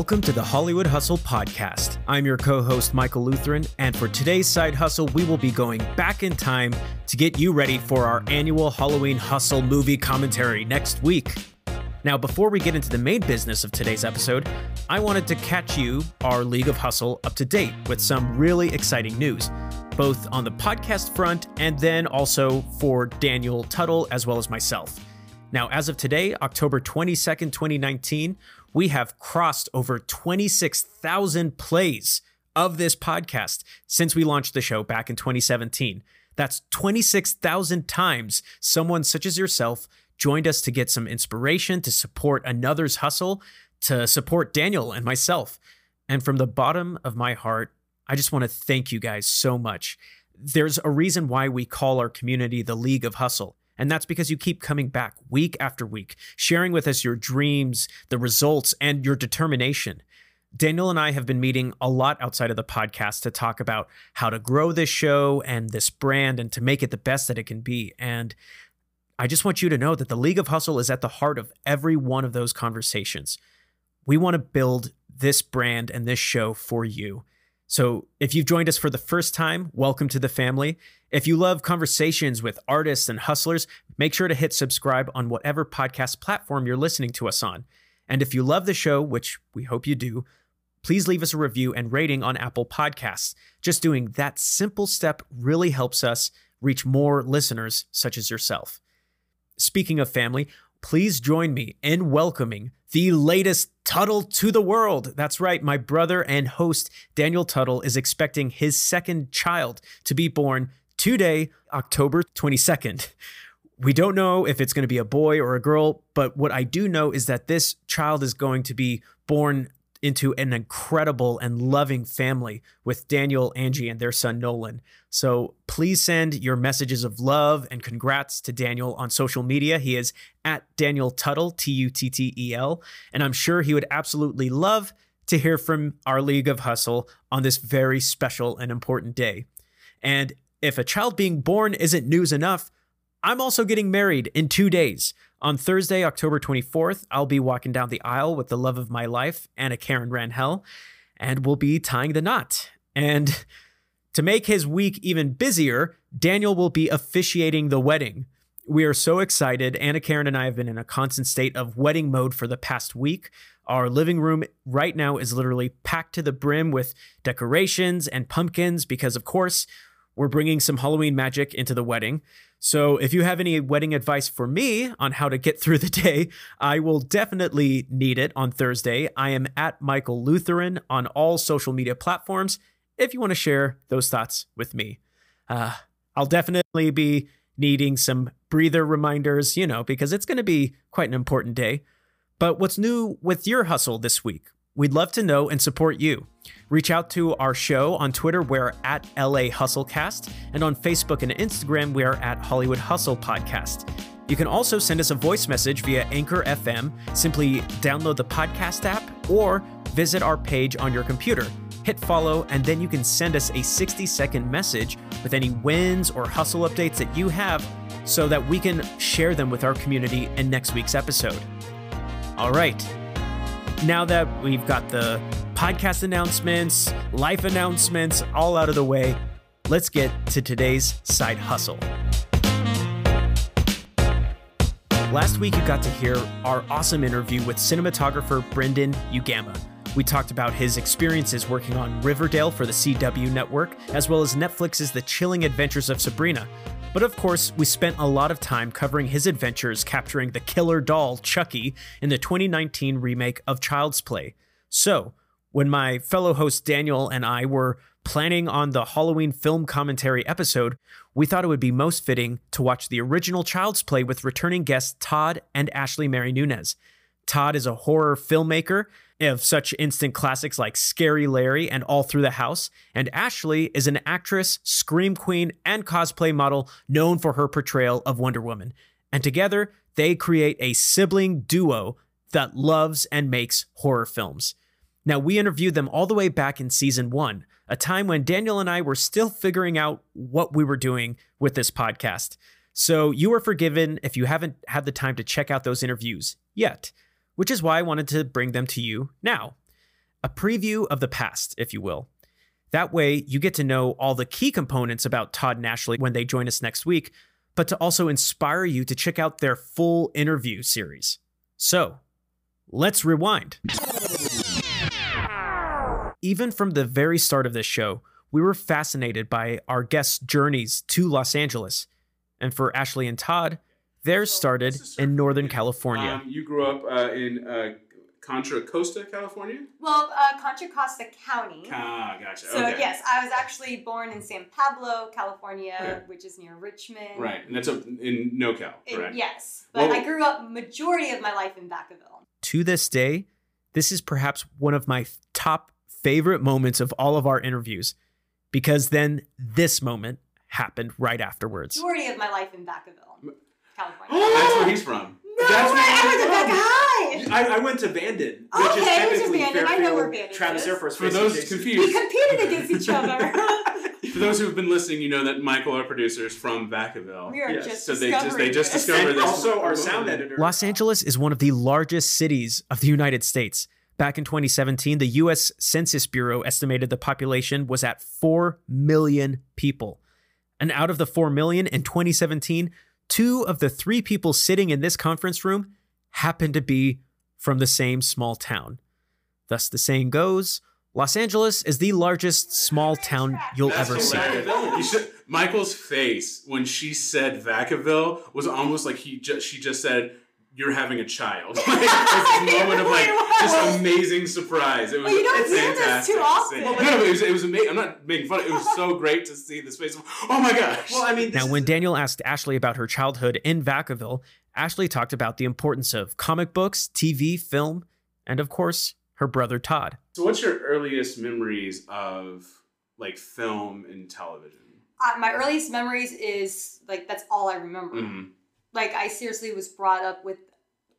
Welcome to the Hollywood Hustle Podcast. I'm your co host, Michael Lutheran, and for today's Side Hustle, we will be going back in time to get you ready for our annual Halloween Hustle movie commentary next week. Now, before we get into the main business of today's episode, I wanted to catch you, our League of Hustle, up to date with some really exciting news, both on the podcast front and then also for Daniel Tuttle as well as myself. Now, as of today, October 22nd, 2019, we have crossed over 26,000 plays of this podcast since we launched the show back in 2017. That's 26,000 times someone such as yourself joined us to get some inspiration, to support another's hustle, to support Daniel and myself. And from the bottom of my heart, I just want to thank you guys so much. There's a reason why we call our community the League of Hustle. And that's because you keep coming back week after week, sharing with us your dreams, the results, and your determination. Daniel and I have been meeting a lot outside of the podcast to talk about how to grow this show and this brand and to make it the best that it can be. And I just want you to know that the League of Hustle is at the heart of every one of those conversations. We want to build this brand and this show for you. So if you've joined us for the first time, welcome to the family. If you love conversations with artists and hustlers, make sure to hit subscribe on whatever podcast platform you're listening to us on. And if you love the show, which we hope you do, please leave us a review and rating on Apple Podcasts. Just doing that simple step really helps us reach more listeners such as yourself. Speaking of family, please join me in welcoming the latest Tuttle to the world. That's right, my brother and host Daniel Tuttle is expecting his second child to be born today, October 22nd. We don't know if it's going to be a boy or a girl, but what I do know is that this child is going to be born into an incredible and loving family with Daniel, Angie, and their son Nolan. So please send your messages of love and congrats to Daniel on social media. He is at Daniel Tuttle, T U T T E L, and I'm sure he would absolutely love to hear from our League of Hustle on this very special and important day. And if a child being born isn't news enough, I'm also getting married in two days. On Thursday, October 24th, I'll be walking down the aisle with the love of my life, Anna Karen Ranhell, and we'll be tying the knot. And to make his week even busier, Daniel will be officiating the wedding. We are so excited. Anna Karen and I have been in a constant state of wedding mode for the past week. Our living room right now is literally packed to the brim with decorations and pumpkins because, of course, we're bringing some Halloween magic into the wedding. So, if you have any wedding advice for me on how to get through the day, I will definitely need it on Thursday. I am at Michael Lutheran on all social media platforms if you want to share those thoughts with me. Uh, I'll definitely be needing some breather reminders, you know, because it's going to be quite an important day. But what's new with your hustle this week? We'd love to know and support you. Reach out to our show on Twitter, we're at LA Hustlecast, and on Facebook and Instagram, we're at Hollywood Hustle Podcast. You can also send us a voice message via Anchor FM. Simply download the podcast app or visit our page on your computer. Hit follow, and then you can send us a 60 second message with any wins or hustle updates that you have so that we can share them with our community in next week's episode. All right. Now that we've got the podcast announcements, life announcements all out of the way, let's get to today's side hustle. Last week, you got to hear our awesome interview with cinematographer Brendan Uegama. We talked about his experiences working on Riverdale for the CW network, as well as Netflix's The Chilling Adventures of Sabrina. But of course, we spent a lot of time covering his adventures capturing the killer doll Chucky in the 2019 remake of Child's Play. So, when my fellow host Daniel and I were planning on the Halloween film commentary episode, we thought it would be most fitting to watch the original Child's Play with returning guests Todd and Ashley Mary Nunes. Todd is a horror filmmaker of such instant classics like Scary Larry and All Through the House, and Ashley is an actress, scream queen, and cosplay model known for her portrayal of Wonder Woman. And together, they create a sibling duo that loves and makes horror films. Now, we interviewed them all the way back in season one, a time when Daniel and I were still figuring out what we were doing with this podcast. So you are forgiven if you haven't had the time to check out those interviews yet, which is why I wanted to bring them to you now. a preview of the past, if you will. That way, you get to know all the key components about Todd and Ashley when they join us next week, but to also inspire you to check out their full interview series. So, let's rewind. Even from the very start of this show, we were fascinated by our guests' journeys to Los Angeles. And for Ashley and Todd, theirs started in Northern California. Um, you grew up uh, in uh, Contra Costa, California? Well, uh, Contra Costa County. Ah, gotcha. So okay. yes, I was actually born in San Pablo, California, Right. which is near Richmond. Right, and that's up in NoCal, And- correct? yes, but Well- I grew up majority of my life in Vacaville. to this day, this is perhaps one of my top favorite moments of all of our interviews because then this moment happened right afterwards. Majority of my life in Vacaville, California. That's where he's from. no That's way! where I was you're in from. High. I, I went to Vanden, which Okay, is which is technically Vanden. I know where Fairfield, Vanden Travis is. Air Force For Base those adjacent. We confused, competed against each other. for those who've been listening, you know that Michael, our producer, is from Vacaville. we are Yes, just so they just- they discovering just this. discovered And this. also our sound editor. Los Angeles is one of the largest cities of the United States. Back in 2017, the US Census Bureau estimated the population was at 4 million people. And out of the 4 million in 2017, two of the three people sitting in this conference room happened to be from the same small town. Thus, the saying goes Los Angeles is the largest small town you'll That's ever see. Should- Michael's face when she said Vacaville was almost like he just she just said, "You're having a child." Like, it's this moment of like just amazing surprise. It was Well, you don't it's hear this fantastic too to often. see. No, no, it was it was amazing. I'm not making fun. Of It was so great to see this face. Of, oh my gosh! Well, I mean, Now, when Daniel asked Ashley about her childhood in Vacaville, Ashley talked about the importance of comic books, TV, film, and of course, her brother Todd. so, what's your earliest memories of like film and television? Uh, my earliest memories is like that's all I remember. Mhm. Like I seriously was brought up with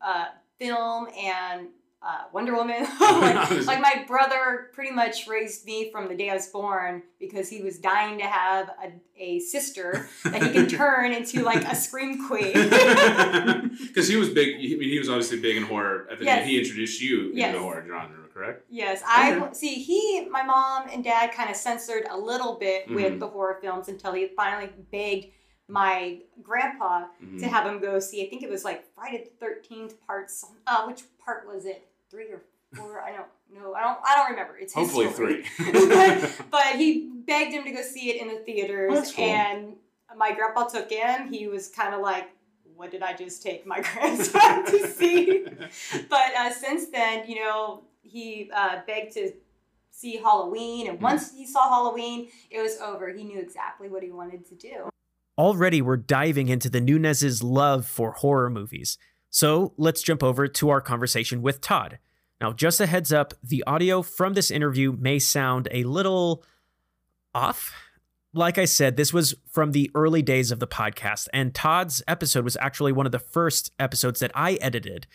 uh, film and uh, Wonder Woman. like, like my brother pretty much raised me from the day I was born because he was dying to have a, a sister that he could turn into like a scream queen. Because he was big. I mean, he was obviously big in horror. I think Yes. he introduced you into Yes. the horror genre, correct? Yes, I Okay. see. He, my mom and dad, kind of censored a little bit with Mhm. the horror films until he finally begged my grandpa Mhm. to have him go see. I think it was like Friday the Thirteenth parts. Uh, which part was it? Three or four? I don't know. I don't. I don't remember. It's his Hopefully story. three. but, but he begged him to go see it in the theaters, cool. and my grandpa took him. He was kind of like, "What did I just take my grandson to see?" but uh, since then, you know, he uh, begged to see Halloween, and once he saw Halloween, it was over. He knew exactly what he wanted to do. Already, we're diving into the Nunes's love for horror movies. So let's jump over to our conversation with Todd. Now, just a heads up the audio from this interview may sound a little off. Like I said, this was from the early days of the podcast, and Todd's episode was actually one of the first episodes that I edited.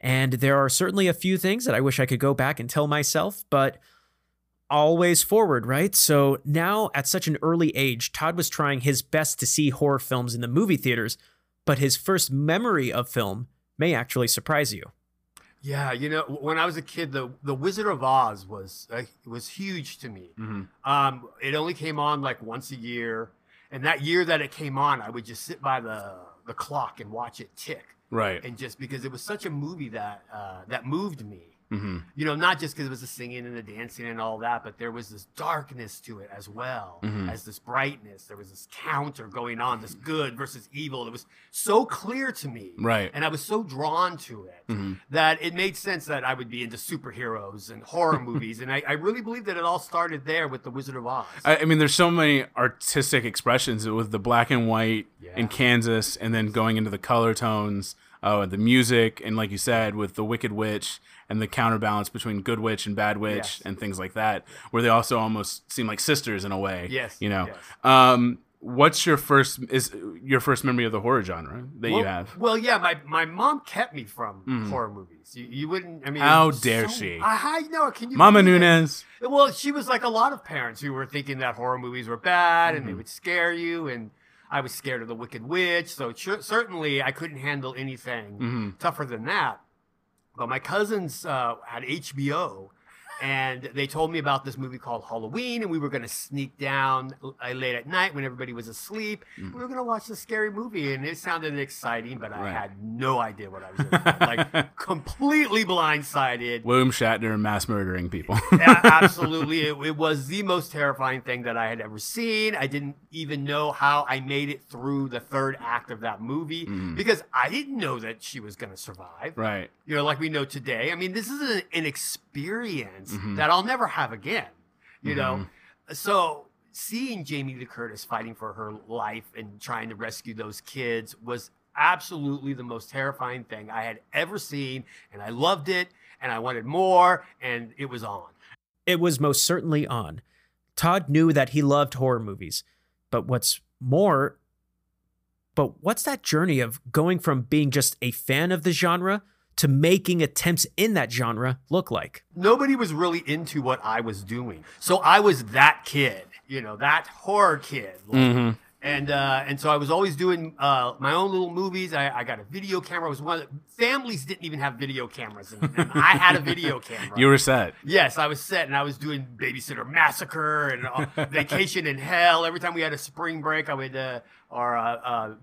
And there are certainly a few things that I wish I could go back and tell myself, but always forward, right? So now at such an early age, Todd was trying his best to see horror films in the movie theaters, but his first memory of film may actually surprise you. Yeah, you know, when I was a kid, the the Wizard of Oz was uh, was huge to me. Mhm. Um, it only came on like once a year, and that year that it came on, I would just sit by the the clock and watch it tick, Right. and just because it was such a movie that uh, that moved me. Hmm You know, not just because it was the singing and the dancing and all that, but there was this darkness to it as well Mhm. as this brightness. There was this counter going on, this good versus evil. It was so clear to me, Right. and I was so drawn to it hmm that it made sense that I would be into superheroes and horror movies. And I, I really believe that it all started there with The Wizard of Oz. I, I mean, there's so many artistic expressions with the black and white in Kansas, and then going into the color tones, uh, the music, and like you said, with the Wicked Witch and the counterbalance between Good Witch and Bad Witch Yes. and things like that, where they also almost seem like sisters in a way. Yes, You know. yes. Um, what's your first is your first memory of the horror genre that well, you have? Well, yeah, my, my mom kept me from Mm. horror movies. You, you wouldn't, I mean, How so- dare she. I, I know. Can you Mama? Nunes. Well, she was like a lot of parents who were thinking that horror movies were bad and they Mhm. would scare you. And I was scared of the Wicked Witch. So ch- certainly I couldn't handle anything hmm tougher than that. But my cousins uh, had HBO, and they told me about this movie called Halloween, and we were going to sneak down late at night when everybody was asleep. Mm. We were going to watch this scary movie, and it sounded exciting, but I had no idea what I was doing. like completely blindsided. William Shatner mass murdering people. Yeah, absolutely. It, it was the most terrifying thing that I had ever seen. I didn't even know how I made it through the third act of that movie Mhm. because I didn't know that she was going to survive. right. You know, like we know today. I mean, this is an, an experience Mhm. that I'll never have again. You Mhm. know, so seeing Jamie Lee Curtis fighting for her life and trying to rescue those kids was absolutely the most terrifying thing I had ever seen, and I loved it, and I wanted more, and it was on. It was most certainly on. Todd knew that he loved horror movies, but what's more, but what's that journey of going from being just a fan of the genre to making attempts in that genre look like? nobody was really into what I was doing. So I was that kid, you know, that horror kid. Like, Mm-hmm. And uh, and so I was always doing uh, my own little movies. I, I got a video camera. I was one of the, families didn't even have video cameras, and, and I had a video camera. You were set. Yes, I was set, and I was doing Babysitter Massacre and uh, Vacation in Hell. Every time we had a spring break, I would, uh, or uh, uh,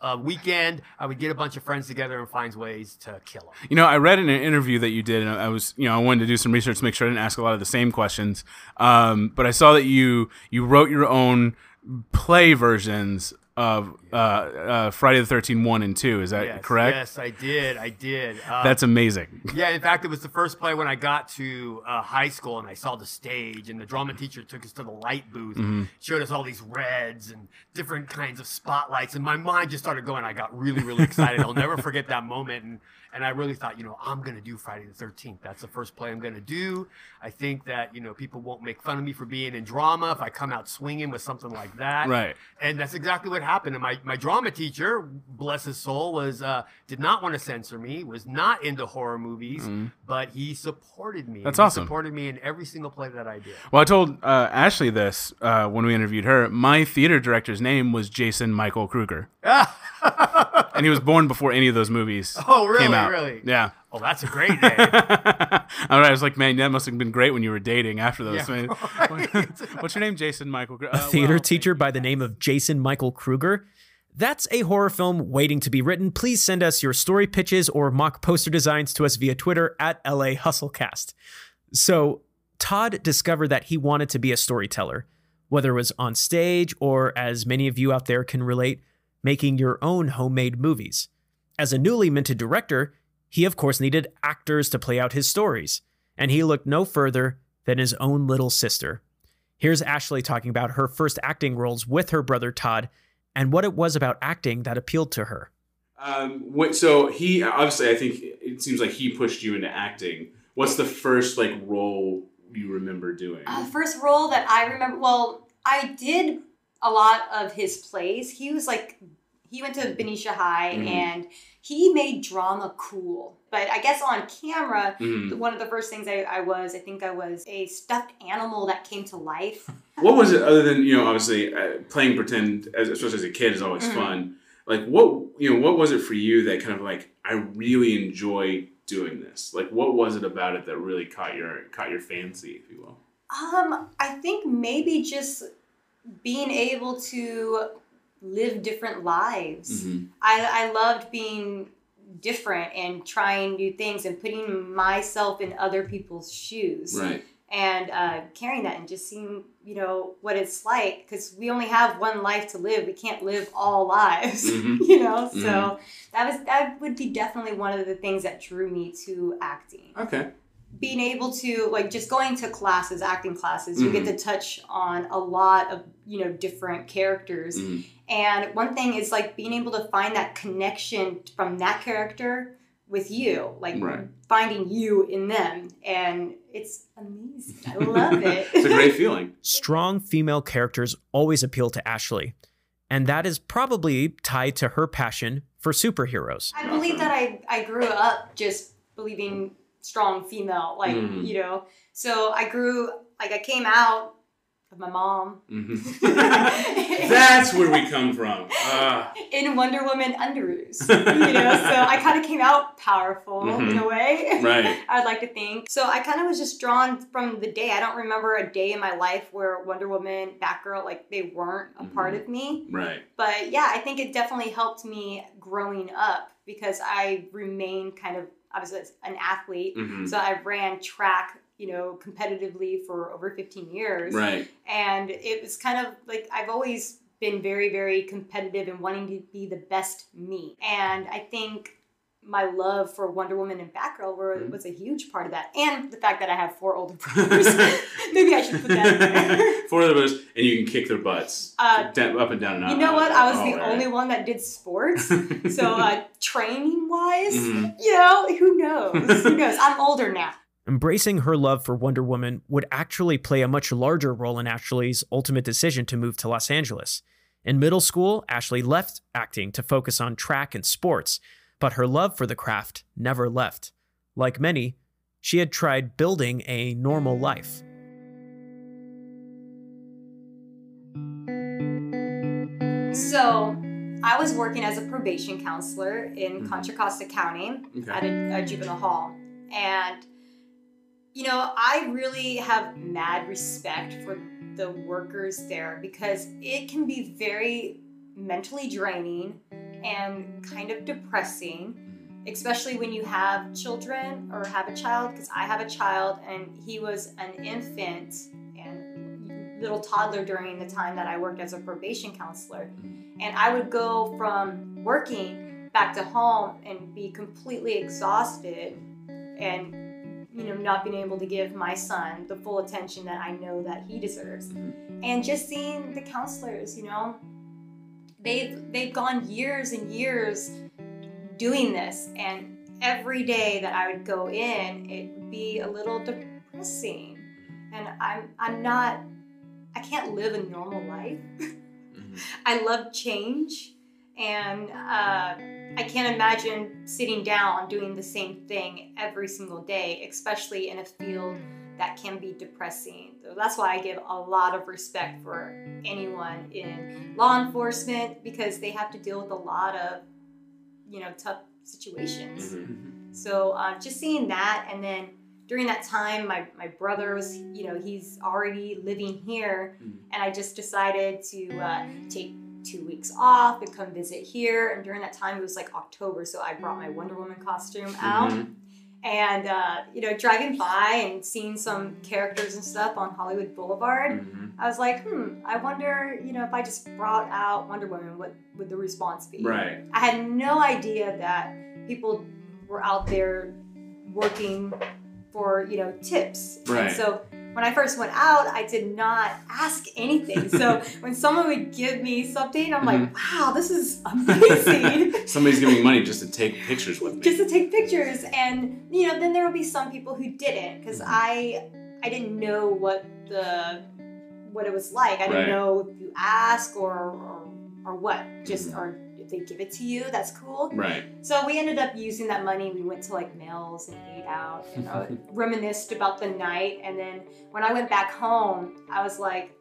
a weekend, I would get a bunch of friends together and find ways to kill them. You know, I read in an interview that you did, and I was, you know, I wanted to do some research to make sure I didn't ask a lot of the same questions. Um, but I saw that you you wrote your own play versions of uh, uh, Friday the Thirteenth one and two. Is that yes, correct? Yes, I did. I did. Uh, That's amazing. Yeah, in fact, it was the first play when I got to uh, high school and I saw the stage, and the drama teacher took us to the light booth, Mm-hmm. showed us all these reds and different kinds of spotlights, and my mind just started going. I got really, really excited. I'll never forget that moment, and and I really thought, you know, I'm gonna do Friday the Thirteenth. That's the first play I'm gonna do. I think that you know people won't make fun of me for being in drama if I come out swinging with something like that. Right. And that's exactly what happened. And my, my drama teacher, bless his soul, was uh, did not want to censor me, was not into horror movies, but he supported me. That's He awesome. Supported me in every single play that I did. Well, I told uh, Ashley this uh, when we interviewed her. My theater director's name was Jason Michael Kruger, and he was born before any of those movies Oh, really? came out. Really? Yeah. Oh, that's a great name. All right, I was like, man, that must have been great when you were dating after those. Yeah, right. What's your name, Jason Michael? Kruger? A Uh, theater well, teacher by the name of Jason Michael Kruger? That's a horror film waiting to be written. Please send us your story pitches or mock poster designs to us via Twitter at LA Hustlecast. So, Todd discovered that he wanted to be a storyteller, whether it was on stage or, as many of you out there can relate, making your own homemade movies. As a newly minted director, he of course needed actors to play out his stories, and he looked no further than his own little sister. Here's Ashley talking about her first acting roles with her brother Todd and what it was about acting that appealed to her. Um, what, so he obviously, I think it seems like he pushed you into acting. What's the first like role you remember doing? Uh, first role that I remember, well, I did a lot of his plays. He was like, he went to Benicia High Mhm. and he made drama cool. But I guess on camera, Mhm. one of the first things I, I was, I think I was a stuffed animal that came to life. What was it other than you know obviously uh, playing pretend, as, especially as a kid, is always Mhm. fun. Like what you know, what was it for you that kind of like I really enjoy doing this? Like what was it about it that really caught your caught your fancy, if you will? Um, I think maybe just being able to live different lives. Mhm. I, I loved being different and trying new things and putting myself in other people's shoes Right. and uh, carrying that and just seeing you know what it's like because we only have one life to live we can't live all lives Mhm. you know so Mhm. that was that would be definitely one of the things that drew me to acting Okay. Being able to like just going to classes acting classes you get Mm-hmm. to touch on a lot of you know different characters Mhm. and one thing is like being able to find that connection from that character with you like Right. finding you in them and it's amazing i love it It's a great feeling. Strong female characters always appeal to Ashley, and that is probably tied to her passion for superheroes. I believe that I, I grew up just believing strong female, like, Mhm. you know. So I grew, like, I came out of my mom. Mhm. That's where we come from. Ah. in Wonder Woman underoos. You know, so I kind of came out powerful in a way. Mm-hmm. Right. I'd like to think. So I kind of was just drawn from the day. I don't remember a day in my life where Wonder Woman, Batgirl, like they weren't a part Mhm. of me. Right. But yeah, I think it definitely helped me growing up because I remained kind of, I was an athlete. Mhm. So I ran track, you know, competitively for over 15 years Right. and it was kind of like I've always been very, very competitive and wanting to be the best me. And I think my love for Wonder Woman and Batgirl were, Mhm. was a huge part of that, and the fact that I have four older brothers. Maybe I should put that in there. Four of those, and you can kick their butts Uh, da- up and down and You know what? I was the all only one that did sports. So uh, training wise, Mhm. you know, who knows? Who knows? I'm older now. Embracing her love for Wonder Woman would actually play a much larger role in Ashley's ultimate decision to move to Los Angeles. In middle school, Ashley left acting to focus on track and sports, but her love for the craft never left. Like many, she had tried building a normal life. So I was working as a probation counselor in Mhm. Contra Costa County. Okay. at a, a juvenile hall. And, you know, I really have mad respect for the workers there because it can be very mentally draining and kind of depressing, especially when you have children or have a child. Because I have a child and he was an infant and little toddler during the time that I worked as a probation counselor. And I would go from working back to home and be completely exhausted and you know not being able to give my son the full attention that I know that he deserves. Mhm. And just seeing the counselors, you know, they've they've gone years and years doing this and every day that I would go in it would be a little depressing. And I'm I'm not I can't live a normal life. Mhm. I love change, and uh, I can't imagine sitting down doing the same thing every single day, especially in a field that can be depressing. So that's why I give a lot of respect for anyone in law enforcement because they have to deal with a lot of, you know, tough situations. Mhm. So uh, just seeing that, and then during that time, my, my brother was, you know, he's already living here, Mhm. and I just decided to uh, take two weeks off and come visit here. And during that time, it was like October, so I brought my Wonder Woman costume out. Mhm. And, uh, you know, driving by and seeing some characters and stuff on Hollywood Boulevard, Mhm. I was like, hmm, I wonder, you know, if I just brought out Wonder Woman, what would the response be? Right. I had no idea that people were out there working for, you know, tips. Right. And so when I first went out, I did not ask anything. So when someone would give me something, I'm like, mm-hmm. wow, this is amazing. Somebody's giving me money just to take pictures with me. Just to take pictures. And, you know, then there will be some people who didn't because mm-hmm. I I didn't know what the what it was like. I didn't Right. know if you ask or or, or what. Just mm-hmm. or if they give it to you, that's cool. right. So we ended up using that money. We went to like Mills and ate out, you know, reminisced about the night. And then when I went back home, I was like,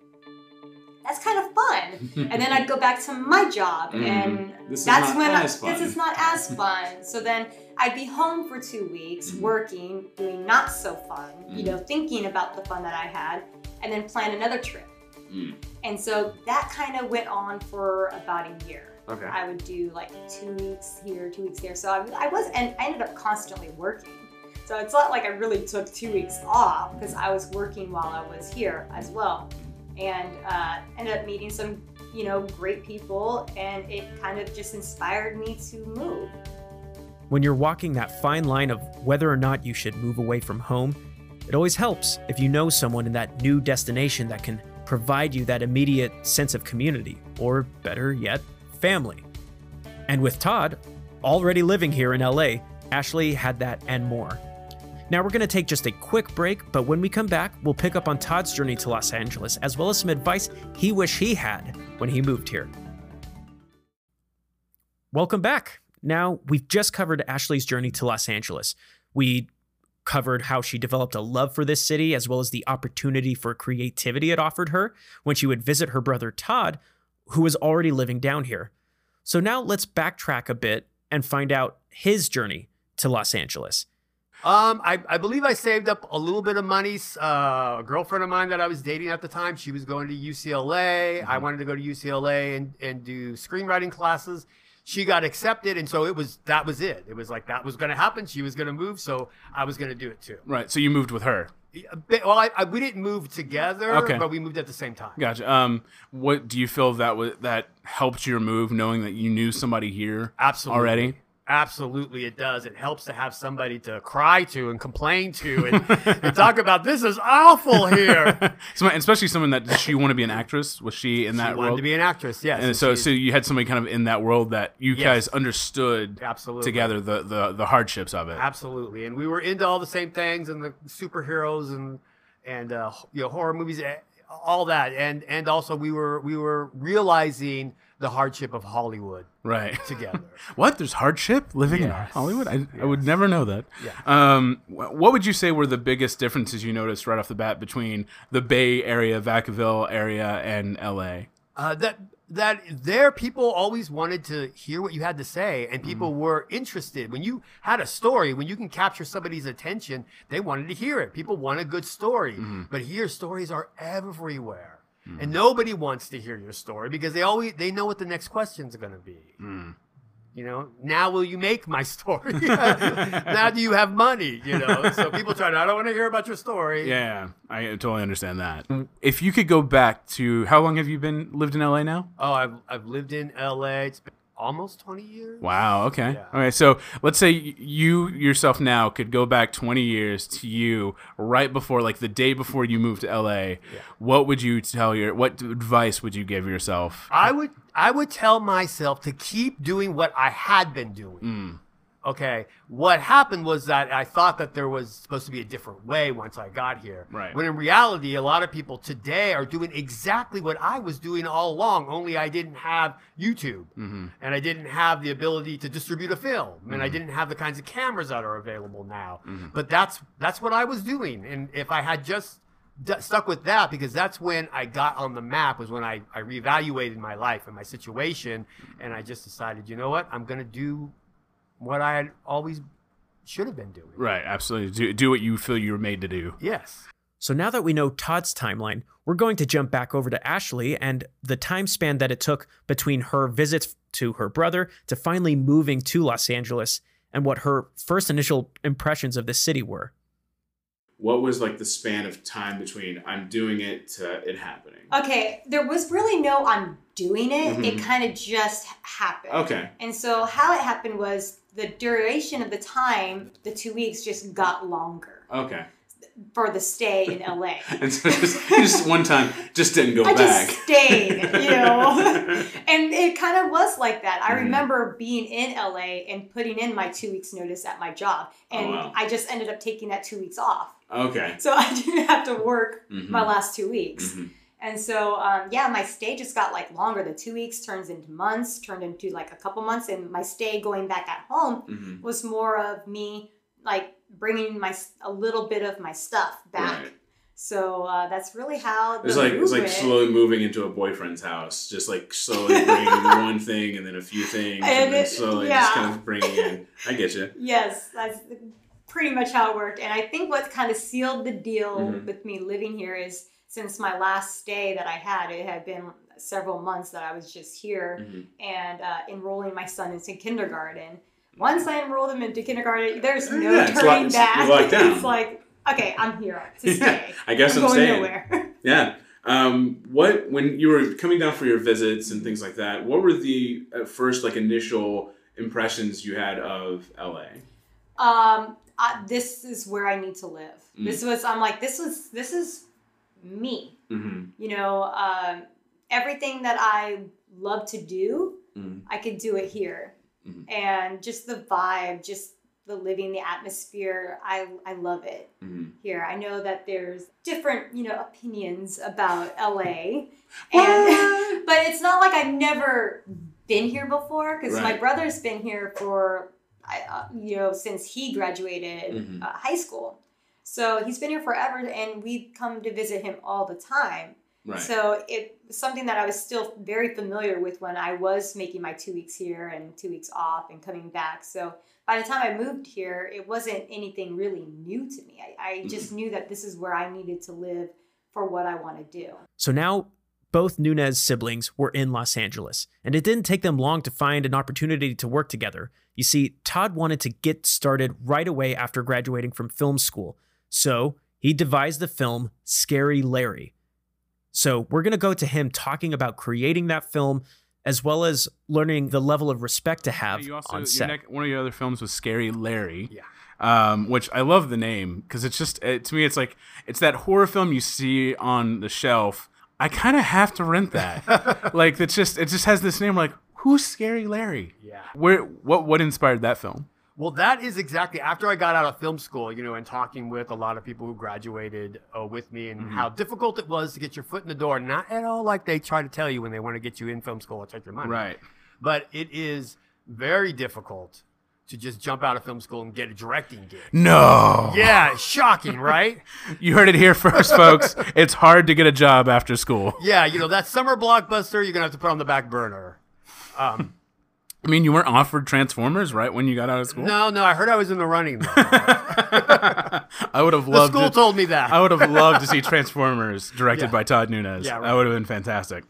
that's kind of fun. And then I'd go back to my job, Mhm. and that's when I, this is not as fun. So then I'd be home for two weeks, Mhm. working, doing not so fun, you Mhm. know, thinking about the fun that I had, and then plan another trip. Mm. And so that kind of went on for about a year. Okay. I would do like two weeks here, two weeks there. So I, I was, and I ended up constantly working. So it's not like I really took two weeks off because I was working while I was here as well. And uh, ended up meeting some, you know, great people, and it kind of just inspired me to move. When you're walking that fine line of whether or not you should move away from home, it always helps if you know someone in that new destination that can provide you that immediate sense of community, or better yet, family. And with Todd already living here in LA, Ashley had that and more. Now we're going to take just a quick break, but when we come back, we'll pick up on Todd's journey to Los Angeles as well as some advice he wished he had when he moved here. Welcome back. Now, we've just covered Ashley's journey to Los Angeles. We covered how she developed a love for this city as well as the opportunity for creativity it offered her when she would visit her brother Todd, who was already living down here. So now let's backtrack a bit and find out his journey to Los Angeles. Um, I, I believe I saved up a little bit of money. Uh, a girlfriend of mine that I was dating at the time, she was going to UCLA. I wanted to go to UCLA and, and do screenwriting classes. She got accepted, and so it was that was it. It was like that was going to happen. She was going to move, so I was going to do it too. Right. So you moved with her. A bit- Well, I, I, we didn't move together, Okay. but we moved at the same time. Gotcha. Um, what do you feel that was that helped your move, knowing that you knew somebody here Absolutely. already? Absolutely, it does. It helps to have somebody to cry to and complain to and, and talk about this is awful here. Some- especially someone that did she want to be an actress? Was she in that she wanted world? to be an actress, yes. and so, so you had somebody kind of in that world that you Yes. guys understood Absolutely. together the, the the hardships of it. Absolutely, and we were into all the same things and the superheroes and and uh, you know horror movies, eh, all that, and and also we were we were realizing the hardship of Hollywood Right. together. What? There's hardship living in Hollywood? I, I would never know that. Yeah. Um, what would you say were the biggest differences you noticed right off the bat between the Bay Area, Vacaville area, and LA? uh, that that there people always wanted to hear what you had to say and people were interested when you had a story when you can capture somebody's attention they wanted to hear it people want a good story but here stories are everywhere Mm. and nobody wants to hear your story because they always they know what the next questions going to be mm. you know now will you make my story? Now do you have money? You know so people try to i don't want to hear about your story. Yeah, I totally understand that. If you could go back to how long have you been lived in LA now? oh i've, I've lived in la it's been almost 20 years Wow. Okay. Yeah. Okay. So let's say you yourself now could go back 20 years to you right before, like the day before you moved to LA. What would you tell your? What advice would you give yourself? I would I would tell myself to keep doing what I had been doing. Mm. Okay. What happened was that I thought that there was supposed to be a different way once I got here. Right. When in reality, a lot of people today are doing exactly what I was doing all along, only I didn't have YouTube. Mm-hmm. And I didn't have the ability to distribute a film. And I mm-hmm. didn't have the kinds of cameras that are available now. Mm-hmm. But that's that's what I was doing. And if I had just d- stuck with that because that's when I got on the map was when I, I reevaluated my life and my situation and I just decided, you know what, I'm gonna do what I always should have been doing. Right. Absolutely. Do, do what you feel you were made to do. Yes. So now that we know Todd's timeline, we're going to jump back over to Ashley and the time span that it took between her visits to her brother to finally moving to Los Angeles and what her first initial impressions of the city were. What was like the span of time between I'm doing it to it happening? Okay, there was really no I'm doing it. It Mhm. kind of just happened. Okay. And so how it happened was the duration of the time, the two weeks just got longer Okay. for the stay in LA. And so just, just one time, just didn't go I back. just stayed, you know. and it kind of was like that. I Mhm. remember being in LA and putting in my two weeks notice at my job. Oh, And wow. I just ended up taking that two weeks off. okay. So I didn't have to work Mhm. my last two weeks. Mhm. And so, um, yeah, my stay just got like longer. The two weeks turns into months, turned into like a couple months. And my stay going back at home Mhm. was more of me like bringing my a little bit of my stuff back. Right. So uh, that's really how the It's like it's like slowly moving into a boyfriend's house, just like slowly bringing one thing and then a few things, and, And then it- slowly yeah. just kind of bringing in. I get you. Yes, that's pretty much how it worked. And I think what kind of sealed the deal Mhm. with me living here is since my last stay that I had, it had been several months that I was just here Mhm. and uh, enrolling my son into kindergarten. Once I enrolled him into kindergarten, there's no Yeah, turning it's- back. down. It's like, okay, I'm here to stay. I guess I'm, going staying. nowhere. Yeah. Um, what when you were coming down for your visits and things like that? What were the at first like initial impressions you had of LA? um, I, this is where I need to live. Mm. This was, I'm like, this was, this is me. Mm-hmm. you know um, everything that i love to do Mhm. i could do it here Mhm. and just the vibe just the living the atmosphere i i love it Mm-hmm. here i know that there's different you know opinions about la and but it's not like i've never been here before because my brother's been here for uh, you know, since he graduated Mhm. uh, high school. So he's been here forever, and we come to visit him all the time. Right. So it was something that I was still very familiar with when I was making my two weeks here and two weeks off and coming back. So by the time I moved here, it wasn't anything really new to me. I, I just mm-hmm. knew that this is where I needed to live for what I want to do. So now both Nunes siblings were in Los Angeles, and it didn't take them long to find an opportunity to work together. You see, Todd wanted to get started right away after graduating from film school, so he devised the film Scary Larry. So we're going to go to him talking about creating that film as well as learning the level of respect to have you also on your set. nec- one of your other films was Scary Larry. Yeah. Um, which I love the name because it's just it, to me it's like it's that horror film you see on the shelf. I kind of have to rent that. like it's just it just has this name. Like who's Scary Larry? Yeah. Where what what inspired that film? Well, that is exactly after I got out of film school, you know, and talking with a lot of people who graduated uh, with me and how difficult it was to get your foot in the door. Not at all like they try to tell you when they want to get you in film school or take your money. Right. But it is very difficult to just jump out of film school and get a directing gig. No. Yeah, shocking, right? You heard it here first, folks. it's hard to get a job after school. Yeah, you know, that summer blockbuster you're going to have to put on the back burner. Um, I mean, you weren't offered Transformers right when you got out of school. no, no, I heard I was in the running. I would have The loved. school to, told me that. I would have loved to see Transformers directed Yeah. by Todd Nunes. Yeah, right. That would have been fantastic.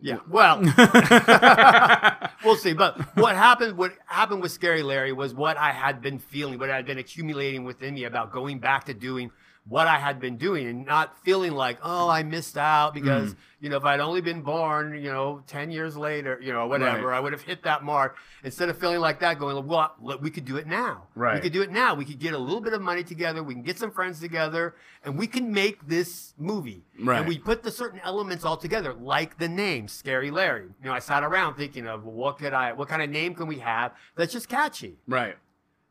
Yeah. Well, we'll see. But what happened? What happened with Scary Larry was what I had been feeling, what I had been accumulating within me about going back to doing what I had been doing and not feeling like, oh, I missed out because Mm. you know if I'd only been born, you know, ten years later, you know, whatever, Right. I would have hit that mark. Instead of feeling like that, going, well, look, we could do it now. Right. We could do it now. We could get a little bit of money together. We can get some friends together, and we can make this movie. Right. And we put the certain elements all together, like the name Scary Larry. You know, I sat around thinking of well, what could I, what kind of name can we have that's just catchy? Right.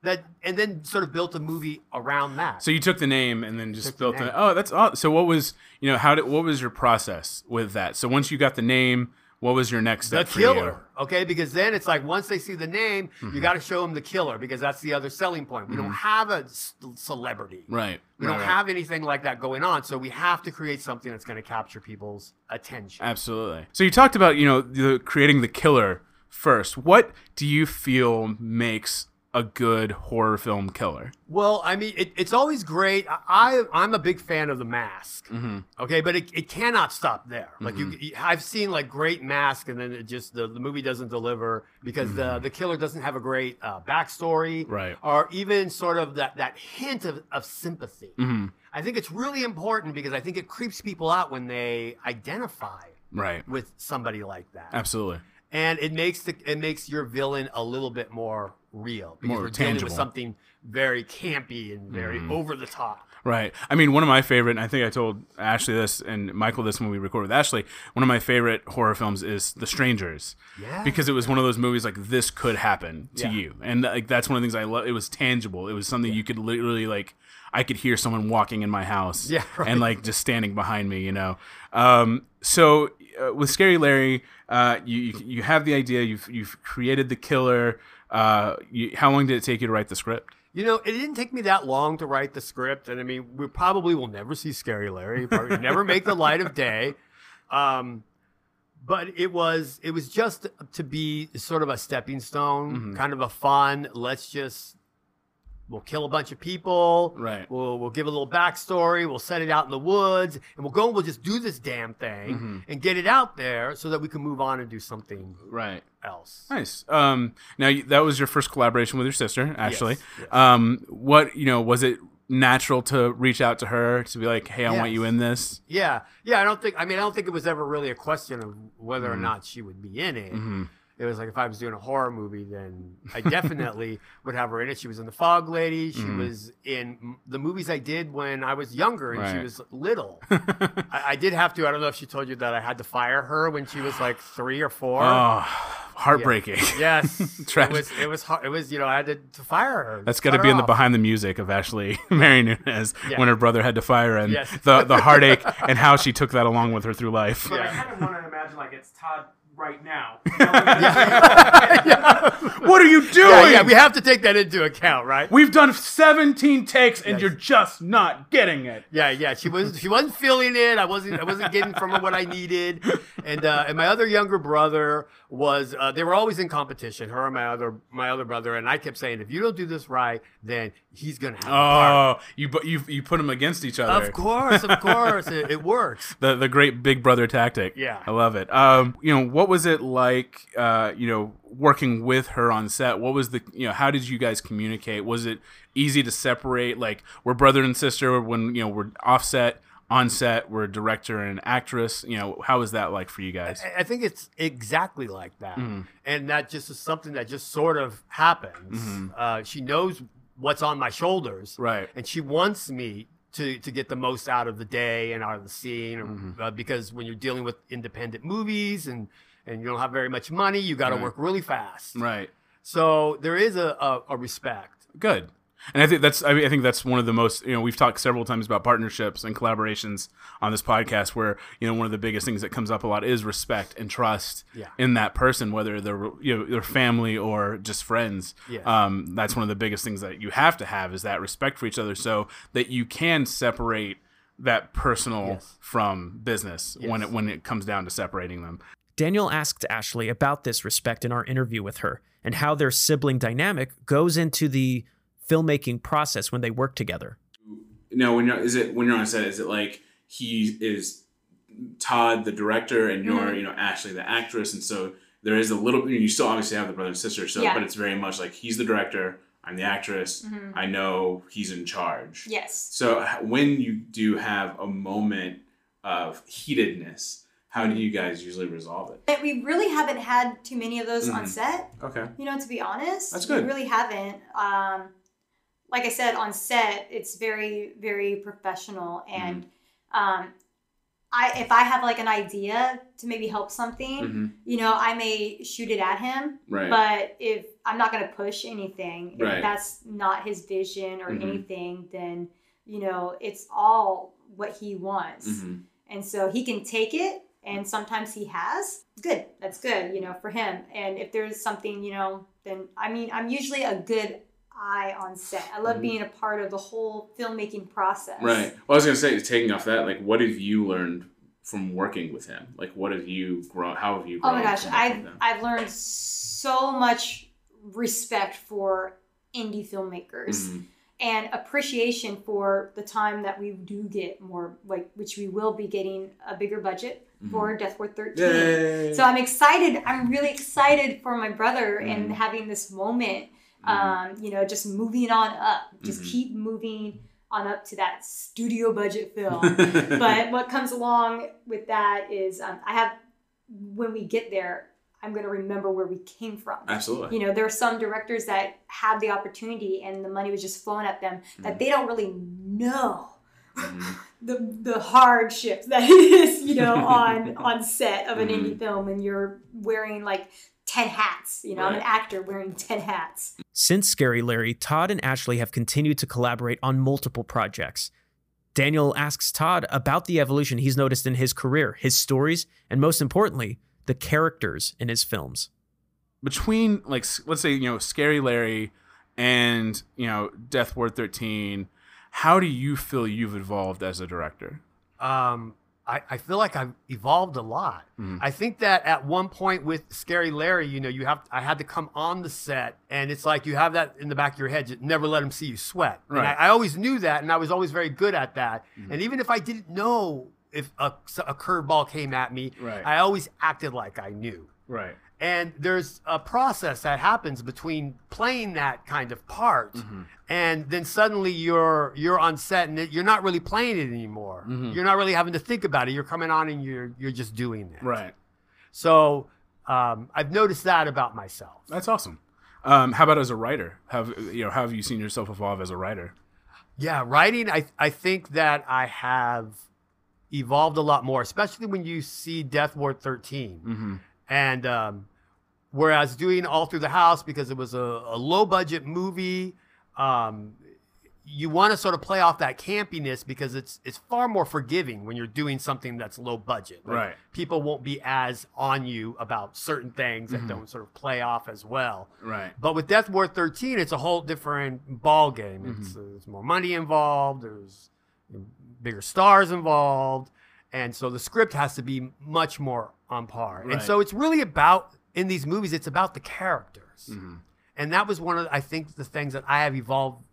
That, and then sort of built a movie around that. So you took the name and then just Took built name. it. Oh, that's oh. So what was you know how did what was your process with that? So once you got the name, what was your next the step? you? killer, okay? Because then it's like once they see the name, Mm-hmm. you got to show them the killer because that's the other selling point. We don't have a celebrity. Right. We right, don't right. have anything like that going on, so we have to create something that's going to capture people's attention. Absolutely. So you talked about you know the, creating the killer first. What do you feel makes a good horror film killer? Well, I mean, it, it's always great. I, I'm a big fan of the mask. Mm-hmm. Okay, but it, it cannot stop there. Like you, you- I've seen like great mask, and then it just the, the movie doesn't deliver because the the killer doesn't have a great uh, backstory, Mm-hmm. Right. Or even sort of that that hint of, of sympathy. Mm-hmm. I think it's really important because I think it creeps people out when they identify Right. with somebody like that, Absolutely. and it makes the it makes your villain a little bit more real because More we're dealing with something very campy and very Mm-hmm. over the top. Right. I mean, one of my favorite, and I think I told Ashley this and Michael this when we recorded with Ashley, one of my favorite horror films is The Strangers. Yeah. Because it was one of those movies like this could happen to Yeah. you. And like that's one of the things I love. It was tangible. It was something you could literally like I could hear someone walking in my house Yeah, right. and like just standing behind me, you know. Um, so uh, with Scary Larry, uh, you, you you have the idea, you've you've created the killer. Uh, you, how long did it take you to write the script? You know, it didn't take me that long to write the script, and I mean, we probably will never see Scary Larry, probably never make the light of day. Um, but it was it was just to be sort of a stepping stone, Mm-hmm. kind of a fun. Let's just we'll kill a bunch of people, Right. We'll we'll give a little backstory. We'll set it out in the woods, and we'll go and we'll just do this damn thing Mm-hmm. and get it out there so that we can move on and do something Right. else. Nice. Um, now you- that was your first collaboration with your sister, Ashley. yes. Um, what you know was it natural to reach out to her to be like, "Hey, I want you in this." Yeah, yeah. I don't think. I mean, I don't think it was ever really a question of whether Mm-hmm. or not she would be in it. It was like if I was doing a horror movie, then I definitely would have her in it. She was in The Fog Lady. She was in the movies I did when I was younger and she Mm-hmm. Was little. I, I did have to. I don't know if she told you that I had to fire her when she was like three or four. Oh, heartbreaking. Yes, it was. It was. hard- It was. You know, I had to, to fire her. That's got got to be her in the behind the music of Ashley Mary Nunes Yeah. when her brother had to fire her and Yes. the the heartache and how she took that along with her through life. But I kind of want to imagine like it's Todd right now. What are you doing? Yeah, yeah, we have to take that into account, right? We've done 17 takes and Yes. you're just not getting it. Yeah, yeah. She was she wasn't feeling it. I wasn't I wasn't getting from her what I needed. And uh, and my other younger brother was uh, they were always in competition. Her and my other my other brother and I kept saying if you don't do this right, then he's gonna have. Oh, you bu- you you put them against each other. Of course, of course, it, it works. the the great big brother tactic. Yeah. I love it. Um, you know, what was it like? Uh, you know, working with her on set. What was the you know? How did you guys communicate? Was it easy to separate? Like, we're brother and sister when you know we're offset on set. We're director and actress. You know, how was that like for you guys? I- I think it's exactly like that, Mm-hmm. and that just is something that just sort of happens. Uh, she knows what's on my shoulders, Mm-hmm. Right. and she wants me to to get the most out of the day and out of the scene Mm-hmm. uh, because when you're dealing with independent movies and and you don't have very much money you got to Right. work really fast Right. so there is a, a, a respect Good. And I think that's I, mean, I think that's one of the most you know we've talked several times about partnerships and collaborations on this podcast where you know one of the biggest things that comes up a lot is respect and trust Yeah. in that person whether they're you know their family or just friends. Yeah. Um, that's one of the biggest things that you have to have is that respect for each other so that you can separate that personal Yes. from business when it when it comes down to separating them. Daniel asked Ashley about this respect in our interview with her and how their sibling dynamic goes into the filmmaking process when they work together. No, when you're is it when you're on set? Is it like he is Todd the director and you're Mhm. you know Ashley the actress, and so there is a little. You still obviously have the brother and sister, so Yeah. but it's very much like he's the director, I'm the actress. Mhm. I know he's in charge. Yes. So when you do have a moment of heatedness, how do you guys usually resolve it? And we really haven't had too many of those on Mhm. set. Okay. You know, to be honest, That's good. We really haven't. Um, like I said, on set, it's very, very professional, and Mm-hmm. um, I if I have like an idea to maybe help something, hmm you know, I may shoot it at him. Right. But if I'm not going to push anything, Right. if that's not his vision or Mhm. anything, then you know, it's all what he wants, hmm and so he can take it. And sometimes he has. Good. That's good, you know, for him. And if there's something, you know, then I mean, I'm usually a good eye on set. I love Mhm. being a part of the whole filmmaking process. Right. Well, I was gonna say, taking off that, like, what have you learned from working with him? Like, what have you grown? How have you grown? Oh my gosh, I've? I've learned so much respect for indie filmmakers Mhm. and appreciation for the time that we do get more like which we will be getting a bigger budget for Death Ward 13. Mm-hmm. Yay. So I'm excited. I'm really excited for my brother and Mhm. having this moment. Mhm. Um, you know, just moving on up. Just Mhm. keep moving on up to that studio budget film. but what comes along with that is um, I have when we get there, I'm going to remember where we came from. Absolutely. You know, there are some directors that have the opportunity and the money was just flowing at them that they don't really know Mhm. the the hardships that is you know, on on set of an Mhm. indie film and you're wearing like 10 hats. You know, I'm an actor wearing 10 hats. Since Scary Larry, Todd and Ashley have continued to collaborate on multiple projects. Daniel asks Todd about the evolution he's noticed in his career, his stories, and most importantly, the characters in his films. between like let's say you know scary larry and you know death ward 13 how do you feel you've evolved as a director um, I, I feel like I've evolved a lot. Mhm. I think that at one point with Scary Larry, you know, you have I had to come on the set, and it's like you have that in the back of your head. You never let them see you sweat. And Right. I, I always knew that, and I was always very good at that. Mm-hmm. And even if I didn't know if a, a curveball came at me, Right. I always acted like I knew. right And there's a process that happens between playing that kind of part Mm-hmm. and then suddenly you're you're on set and you're not really playing it anymore. Mhm. You're not really having to think about it. You're coming on and you're you're just doing it. right So um, I've noticed that about myself. that's awesome um, how about as a writer have you know have you seen yourself evolve as a writer Yeah, writing. I I think that I have evolved a lot more, especially when you see Death Ward 13. mm-hmm. And um, whereas doing all through the house because it was a, a low budget movie, um, you want to sort of play off that campiness because it's it's far more forgiving when you're doing something that's low budget. Like, Right. People won't be as on you about certain things that don't sort of play off as well. Right. But with Death Ward 13, it's a whole different ball game. It's, uh, there's more money involved. There's bigger stars involved, and so the script has to be much more on par. And so it's really about in these movies, it's about the characters, Mm-hmm. and that was one of I think the things that I have evolved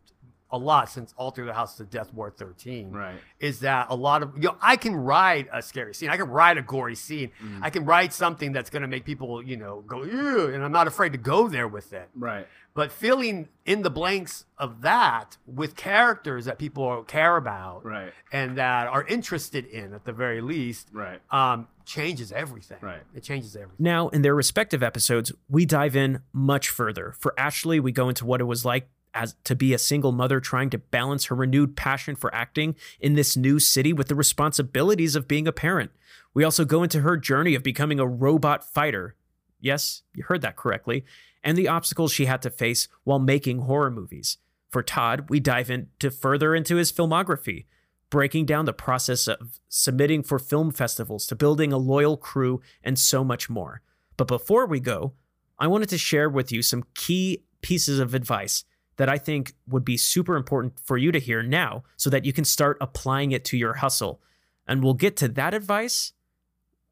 a lot since All Through the House to Death Ward 13 Right. is that a lot of you know I can ride a scary scene, I can ride a gory scene, Mm-hmm. I can ride something that's going to make people you know go Ew, and I'm not afraid to go there with it. Right. But filling in the blanks of that with characters that people care about Right. and that are interested in at the very least Right. um, changes everything. Right. It changes everything. Now, in their respective episodes, we dive in much further. For Ashley, we go into what it was like as to be a single mother trying to balance her renewed passion for acting in this new city with the responsibilities of being a parent. We also go into her journey of becoming a robot fighter. Yes, you heard that correctly. And the obstacles she had to face while making horror movies. For Todd, we dive into further into his filmography, breaking down the process of submitting for film festivals to building a loyal crew and so much more. But before we go, I wanted to share with you some key pieces of advice that I think would be super important for you to hear now so that you can start applying it to your hustle. And we'll get to that advice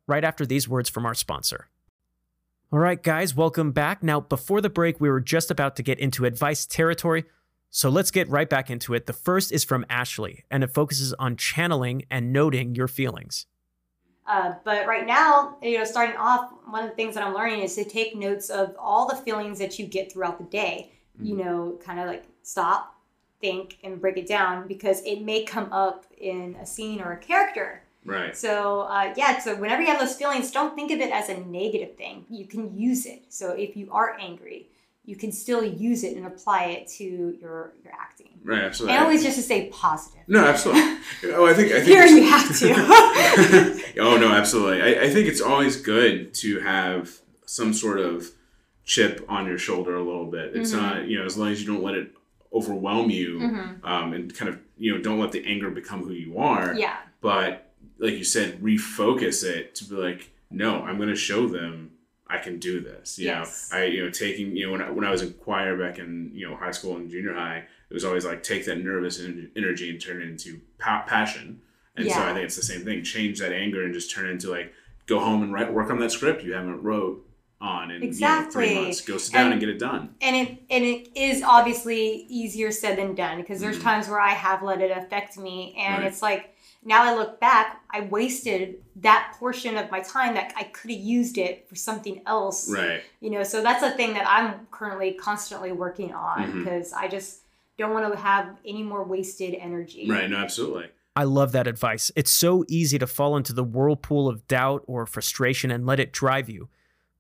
right after these words from our sponsor. All right, guys, welcome back. Now, before the break, we were just about to get into advice territory. So let's get right back into it. The first is from Ashley, and it focuses on channeling and noting your feelings. Uh, but right now, you know, starting off, one of the things that I'm learning is to take notes of all the feelings that you get throughout the day. You know, kind of like stop, think, and break it down because it may come up in a scene or a character. Right. So uh, yeah, so whenever you have those feelings, don't think of it as a negative thing. You can use it. So if you are angry, you can still use it and apply it to your your acting. Right. Absolutely. And always just to stay positive. No, absolutely. Oh, I think I think Here you have to. oh no, absolutely. I, I think it's always good to have some sort of chip on your shoulder a little bit. It's Mhm. not you know as long as you don't let it overwhelm you, Mhm. um, and kind of you know don't let the anger become who you are. Yeah. But like you said, refocus it to be like, no, I'm going to show them I can do this. You Yes. know, I you know taking you know when I, when I was in choir back in you know high school and junior high, it was always like take that nervous en- energy and turn it into pa- passion. And so I think it's the same thing. Change that anger and just turn it into like go home and write work on that script you haven't wrote on in you know, Exactly. three months. Go sit down and, And- get it done. and it and it is obviously easier said than done because there's Mhm. times where I have let it affect me and Right. it's like now I look back I wasted that portion of my time that I could have used it for something else Right. you know so that's a thing that I'm currently constantly working on because I just don't want to have any more wasted energy Right. No, absolutely. I love that advice. It's so easy to fall into the whirlpool of doubt or frustration and let it drive you.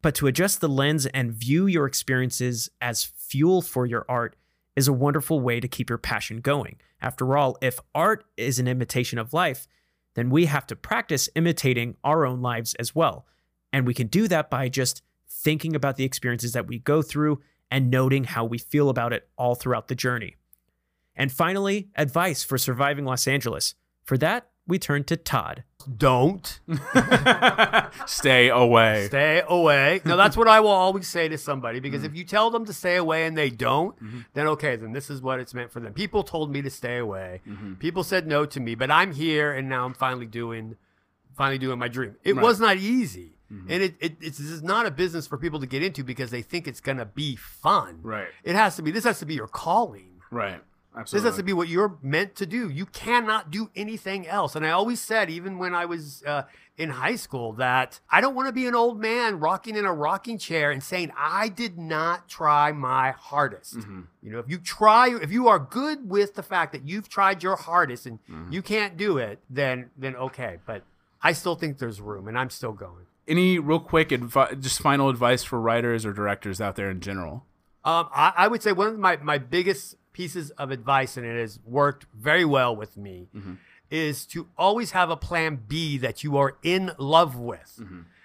But to adjust the lens and view your experiences as fuel for your art is a wonderful way to keep your passion going. After all, if art is an imitation of life, then we have to practice imitating our own lives as well. And we can do that by just thinking about the experiences that we go through and noting how we feel about it all throughout the journey. And finally, advice for surviving Los Angeles. For that, we turn to Todd. Don't Stay away. stay away. Now that's what I will always say to somebody because if mm. you tell them to stay away and they don't, mm-hmm. then okay, then this is what it's meant for them. People told me to stay away. Mm-hmm. People said no to me, but I'm here and now I'm finally doing finally doing my dream. It Right. was not easy. Mm-hmm. And it, it it's this is not a business for people to get into because they think it's gonna be fun. Right. It has to be this has to be your calling. Right. This has to be what you're meant to do. You cannot do anything else. And I always said, even when I was uh, in high school, that I don't want to be an old man rocking in a rocking chair and saying, I did not try my hardest. Mm-hmm. You know, if you try, if you are good with the fact that you've tried your hardest and Mm-hmm. you can't do it, then then okay. But I still think there's room, and I'm still going. Any real quick advi- just final advice for writers or directors out there in general? Um, I, I would say one of my, my biggest pieces of advice, and it has worked very well with me, is to always have a plan B that you are in love with.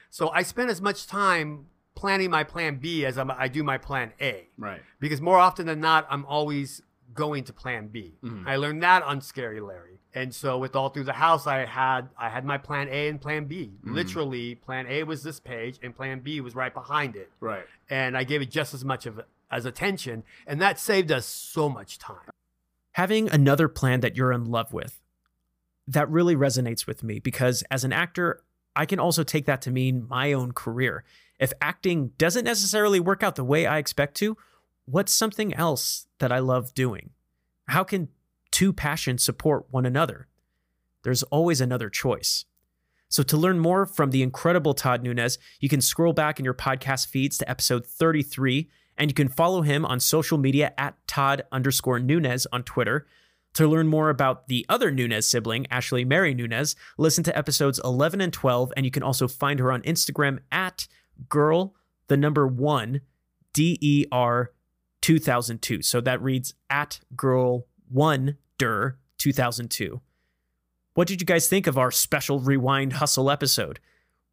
So I spend as much time planning my plan B as I'm, I do my plan A. Right. Because more often than not, I'm always going to plan B. Mhm. I learned that on Scary Larry. And so with all through the house, I had I had my plan A and plan B. Mhm. Literally, plan A was this page and plan B was right behind it. Right. And I gave it just as much of as attention, and that saved us so much time. having another plan that you're in love with that really resonates with me because as an actor i can also take that to mean my own career. If acting doesn't necessarily work out the way i expect to what's something else that i love doing? How can two passions support one another? There's always another choice. So to learn more from the incredible todd nunes you can scroll back in your podcast feeds to episode 33 and you can follow him on social media at Todd underscore Nunes on Twitter. To learn more about the other Nunes sibling, Ashley Mary Nunes, listen to episodes 11 and 12, and you can also find her on Instagram at girl, the number one, D E R 2002. So that reads at girl one der 2002. What did you guys think of our special Rewind Hustle episode?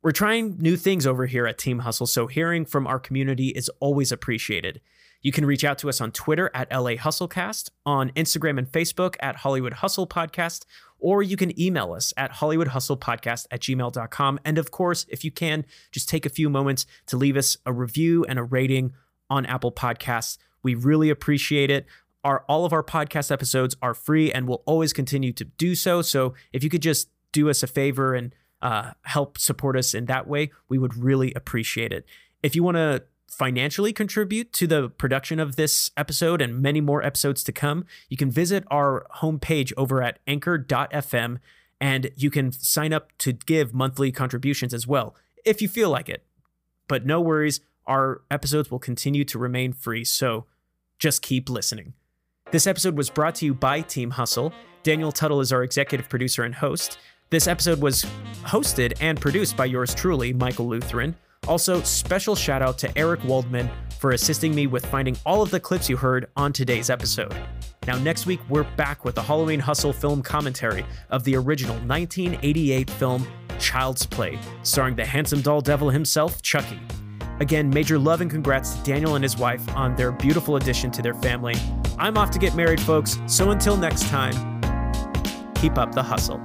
We're trying new things over here at Team Hustle, so hearing from our community is always appreciated. You can reach out to us on Twitter at LA Hustlecast, on Instagram and Facebook at Hollywood Hustle Podcast, or you can email us at HollywoodHustlePodcast at gmail.com. And of course, if you can, just take a few moments to leave us a review and a rating on Apple Podcasts. We really appreciate it. Our all of our podcast episodes are free and will always continue to do so. So if you could just do us a favor and uh, help support us in that way, we would really appreciate it. If you want to financially contribute to the production of this episode and many more episodes to come, you can visit our homepage over at anchor.fm and you can sign up to give monthly contributions as well if you feel like it. But no worries, our episodes will continue to remain free, so just keep listening. This episode was brought to you by Team Hustle. Daniel Tuttle is our executive producer and host. This episode was hosted and produced by yours truly, Michael Lutheran. Also, special shout out to Eric Waldman for assisting me with finding all of the clips you heard on today's episode. Now, next week, we're back with the Halloween Hustle film commentary of the original 1988 film Child's Play, starring the handsome doll devil himself, Chucky. Again, major love and congrats to Daniel and his wife on their beautiful addition to their family. I'm off to get married, folks, so until next time, keep up the hustle.